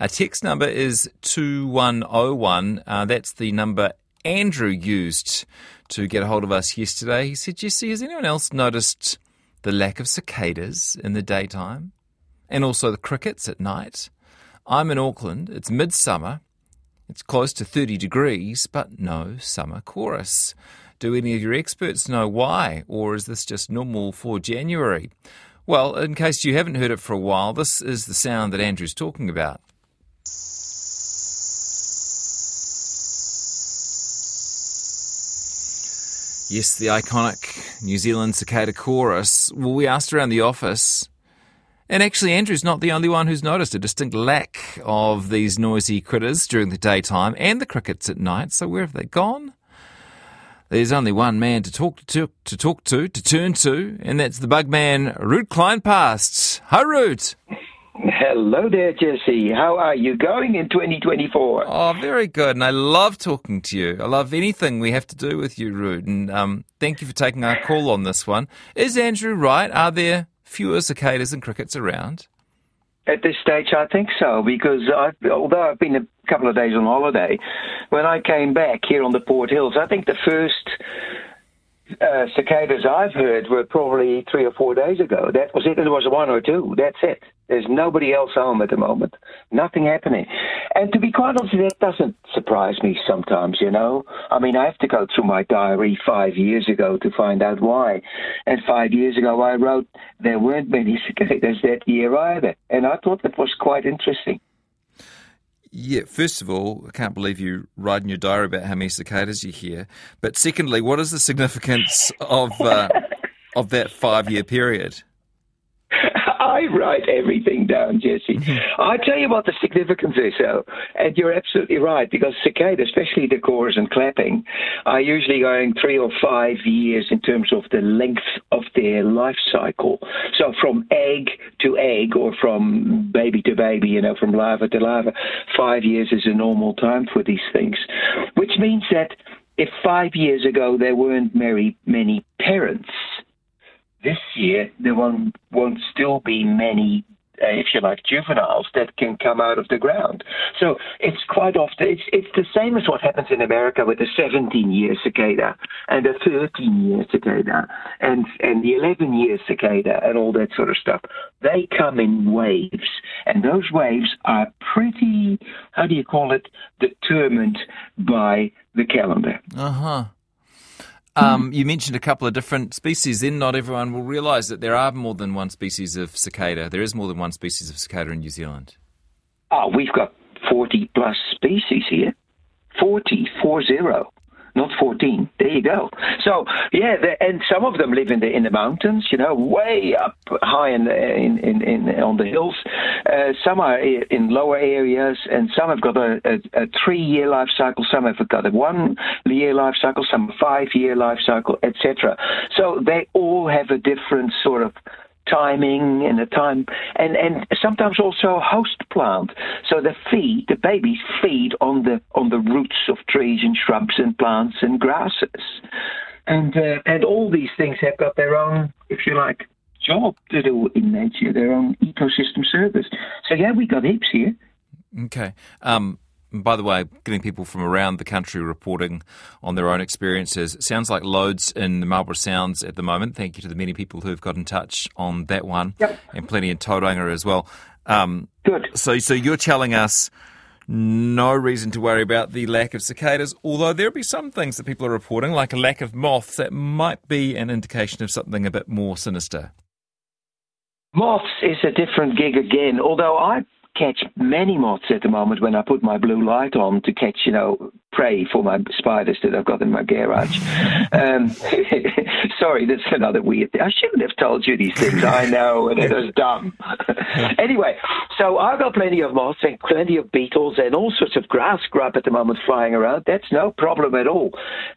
Our text number is 2101. Uh, that's the number Andrew used to get a hold of us yesterday. He said, Jesse, has anyone else noticed the lack of cicadas in the daytime and also the crickets at night? I'm in Auckland. It's midsummer. It's close to 30 degrees, but no summer chorus. Do any of your experts know why, or is this just normal for January? Well, in case you haven't heard it for a while, this is the sound that Andrew's talking about. Yes, the iconic New Zealand cicada chorus. Well, we asked around the office, and actually, Andrew's not the only one who's noticed a distinct lack of these noisy critters during the daytime and the crickets at night. So, where have they gone? There's only one man to talk to, to talk to, to turn to, and that's the bug man, Ruud Kleinpaste. Hi, Ruud. Hello there, Jesse. How are you going in 2024? Oh, very good. And I love talking to you. I love anything we have to do with you, Ruud. And um, thank you for taking our call on this one. Is Andrew right? Are there fewer cicadas and crickets around? At this stage, I think so, because I've, although I've been a couple of days on holiday, when I came back here on the Port Hills, I think the first uh, cicadas I've heard were probably three or four days ago. That was it. There was one or two. That's it. There's nobody else home at the moment. Nothing happening. And to be quite honest, that doesn't surprise me sometimes, you know. I mean, I have to go through my diary five years ago to find out why. And five years ago, I wrote there weren't many cicadas that year either. And I thought that was quite interesting. Yeah, first of all, I can't believe you write in your diary about how many cicadas you hear. But secondly, what is the significance of uh, of that five year period? I write everything down, Jesse. Mm-hmm. I tell you what the significance is, though, and you're absolutely right because cicada, especially the chorus and clapping, are usually going three or five years in terms of the length of their life cycle. So from egg to egg, or from baby to baby, you know, from larva to larva, five years is a normal time for these things, which means that if five years ago there weren't very many parents this year there won't, still be many uh, if you like, juveniles that can come out of the ground. So it's quite often it's it's the same as what happens in America with the 17-year cicada and the 13-year cicada and and the 11-year cicada and all that sort of stuff. They come in waves, and those waves are pretty how do you call it determined by the calendar. Uh huh. Um, you mentioned a couple of different species. Then not everyone will realise that there are more than one species of cicada. There is more than one species of cicada in New Zealand. Oh, we've got 40 plus species here. 40, 40 not 14. There you go. So yeah, and some of them live in the in the mountains, you know, way up high in the, in, in, in on the hills. Uh, some are in lower areas, and some have got a, a, a three year life cycle. Some have got a one year life cycle. Some five year life cycle, etc. So they all have a different sort of timing and the time, and, and sometimes also host plant. So the feed, the babies feed on the on the roots of trees and shrubs and plants and grasses, and uh, and all these things have got their own, if you like, job to do in nature, their own ecosystem service. So yeah, we got heaps here. Okay. Um, by the way, getting people from around the country reporting on their own experiences. It sounds like loads in the Marlborough Sounds at the moment. Thank you to the many people who've got in touch on that one, yep. and plenty in Tauranga as well. Um, Good. So, so you're telling us no reason to worry about the lack of cicadas, although there'll be some things that people are reporting, like a lack of moths, that might be an indication of something a bit more sinister. Moths is a different gig again, although I catch many moths at the moment when I put my blue light on to catch, you know, prey for my spiders that I've got in my garage. um, sorry, that's another weird thing. I shouldn't have told you these things. I know, and it was dumb. anyway, so I've got plenty of moths and plenty of beetles and all sorts of grass grub at the moment flying around. That's no problem at all.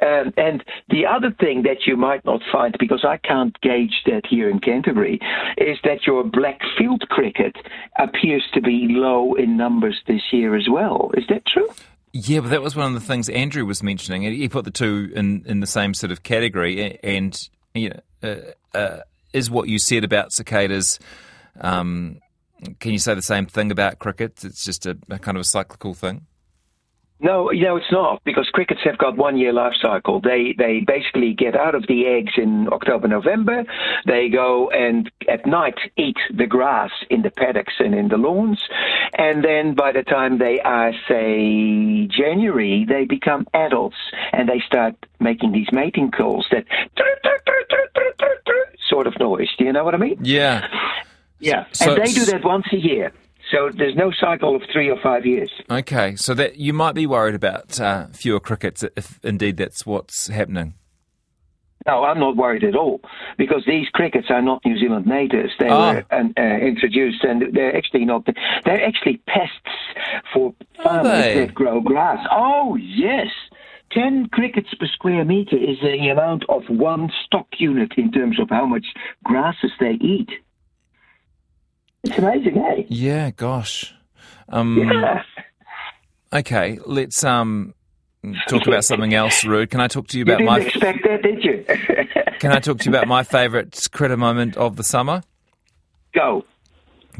Um, and the other thing that you might not find, because I can't gauge that here in Canterbury, is that your black field cricket appears to be low in numbers this year as well. Is that true? Yeah, but that was one of the things Andrew was mentioning. He put the two in, in the same sort of category, and you know, uh, uh, is what you said about cicadas um, can you say the same thing about cricket? It's just a, a kind of a cyclical thing. No, you know it's not because crickets have got one year life cycle. They they basically get out of the eggs in October November. They go and at night eat the grass in the paddocks and in the lawns, and then by the time they are say January, they become adults and they start making these mating calls that sort of noise. Do you know what I mean? Yeah. Yeah, so, and they do that once a year. So there's no cycle of three or five years. Okay, so that you might be worried about uh, fewer crickets if indeed that's what's happening. No, I'm not worried at all because these crickets are not New Zealand natives. They oh. were uh, uh, introduced, and they're actually not. They're actually pests for farmers that grow grass. Oh yes. 10 crickets per square meter is the amount of one stock unit in terms of how much grasses they eat. It's amazing, eh? Yeah, gosh. Um, yeah. Okay, let's um, talk about something else, Ruud. Can I talk to you about you my? expect that, did you? Can I talk to you about my favourite critter moment of the summer? Go.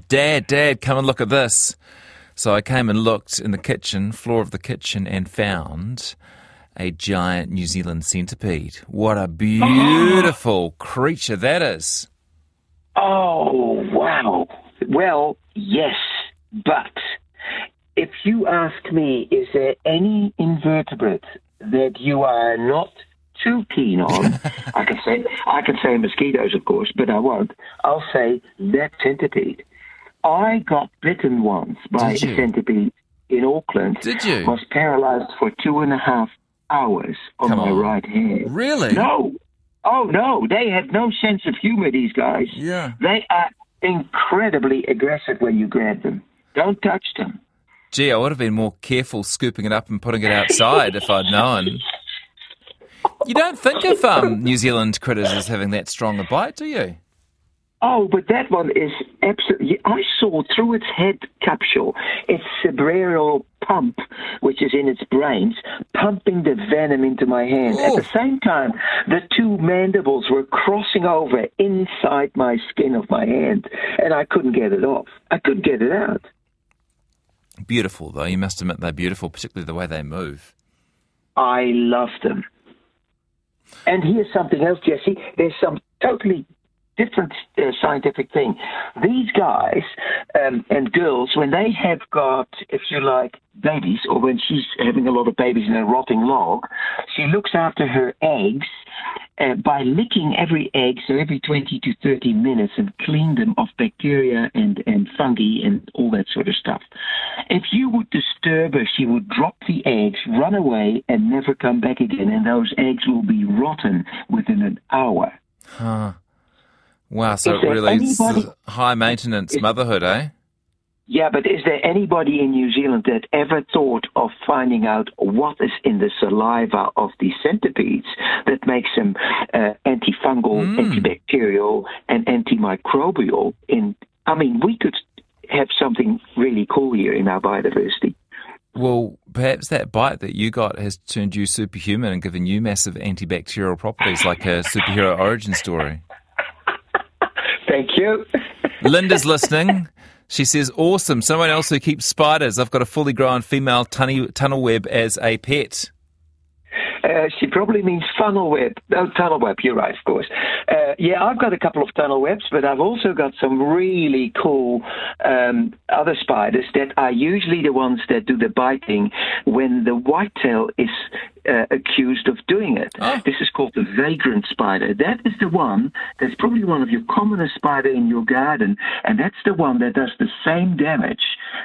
Dad, Dad, come and look at this. So I came and looked in the kitchen, floor of the kitchen, and found a giant New Zealand centipede. What a beautiful creature that is. Oh, wow. Well, yes, but if you ask me, is there any invertebrate that you are not too keen on? I can say I can say mosquitoes, of course, but I won't. I'll say that centipede. I got bitten once by a centipede in Auckland. Did you? Was paralyzed for two and a half hours on Come my on. right hand. Really? No. Oh no, they have no sense of humor. These guys. Yeah. They are incredibly aggressive when you grab them. Don't touch them. Gee, I would have been more careful scooping it up and putting it outside if I'd known. You don't think of um, New Zealand critters as having that strong a bite, do you? Oh, but that one is absolutely. I saw through its head capsule its cerebral pump, which is in its brains, pumping the venom into my hand. At the same time, the two mandibles were crossing over inside my skin of my hand, and I couldn't get it off. I couldn't get it out. Beautiful, though. You must admit they're beautiful, particularly the way they move. I love them. And here's something else, Jesse. There's some totally different uh, scientific thing. These guys um, and girls, when they have got, if you like, babies, or when she's having a lot of babies in a rotting log, she looks after her eggs uh, by licking every egg, so every 20 to 30 minutes, and clean them of bacteria and, and fungi and all that sort of stuff. If you would disturb her, she would drop the eggs, run away, and never come back again, and those eggs will be rotten within an hour. Huh. Wow, so it really anybody, high maintenance is, motherhood, eh? Yeah, but is there anybody in New Zealand that ever thought of finding out what is in the saliva of these centipedes that makes them uh, antifungal, mm. antibacterial, and antimicrobial? In I mean, we could have something really cool here in our biodiversity. Well, perhaps that bite that you got has turned you superhuman and given you massive antibacterial properties, like a superhero origin story. Thank you. Linda's listening. She says, awesome. Someone else who keeps spiders. I've got a fully grown female tunnel web as a pet. Uh, she probably means funnel web. No, tunnel web. You're right, of course. Uh, yeah, I've got a couple of tunnel webs, but I've also got some really cool um, other spiders that are usually the ones that do the biting when the whitetail is uh, accused of doing it. Oh. This is called the vagrant spider. That is the one that's probably one of your commonest spider in your garden, and that's the one that does the same damage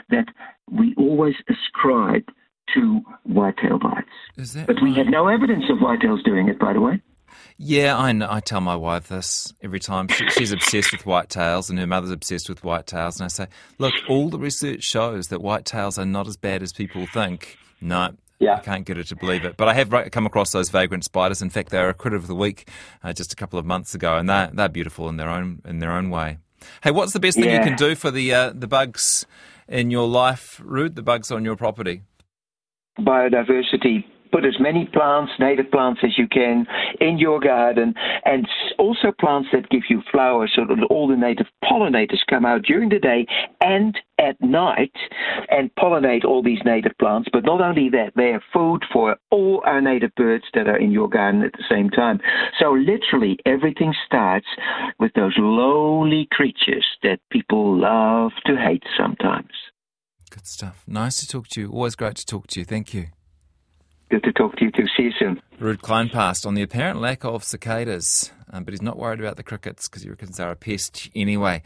that we always ascribe to whitetail bites. Is that but we have no evidence of whitetails doing it, by the way. Yeah, I know. I tell my wife this every time. She, she's obsessed with whitetails, and her mother's obsessed with whitetails. And I say, look, all the research shows that whitetails are not as bad as people think. No, yeah. I can't get her to believe it. But I have come across those vagrant spiders. In fact, they were a critter of the week uh, just a couple of months ago, and they're, they're beautiful in their own in their own way. Hey, what's the best thing yeah. you can do for the uh, the bugs in your life, Ruud? The bugs on your property? Biodiversity put as many plants, native plants as you can in your garden, and also plants that give you flowers so that all the native pollinators come out during the day and at night and pollinate all these native plants. But not only that, they are food for all our native birds that are in your garden at the same time. So literally everything starts with those lowly creatures that people love to hate sometimes. Good stuff. Nice to talk to you. Always great to talk to you. Thank you. Good to talk to you too. See you soon. Ruud Kleinpaste on the apparent lack of cicadas, um, but he's not worried about the crickets because he reckons they're a pest anyway.